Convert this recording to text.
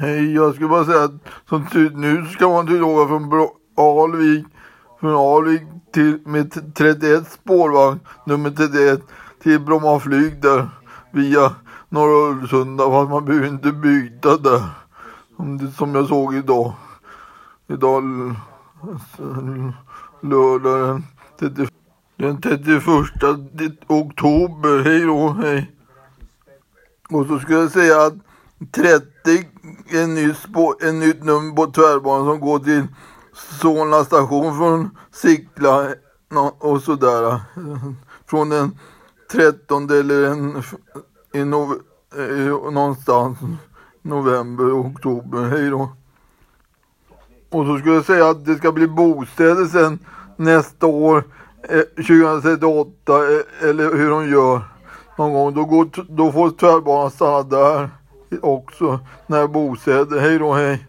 Hej, jag skulle bara säga att som ty- nu ska man tydligen åka från Alvik, från Alvik till med 31 spårvagn, nummer 31, till Bromma flyg där via Norra Ulvsunda fast man behöver inte byta där. Som, som jag såg idag. Idag lördag den den 31 oktober. Hej då, hej. Och så skulle jag säga att 30 är en ny spår, en nytt nummer på tvärbanan som går till Solna station från Sickla och sådär. Från den 13 eller en, i nov, eh, någonstans november, oktober. Hej då. Och så skulle jag säga att det ska bli bostäder sen nästa år, eh, 2038, eh, eller hur de gör någon gång. Då, går, då får tvärbanan stanna där också, när bostäder. Hej då, hej.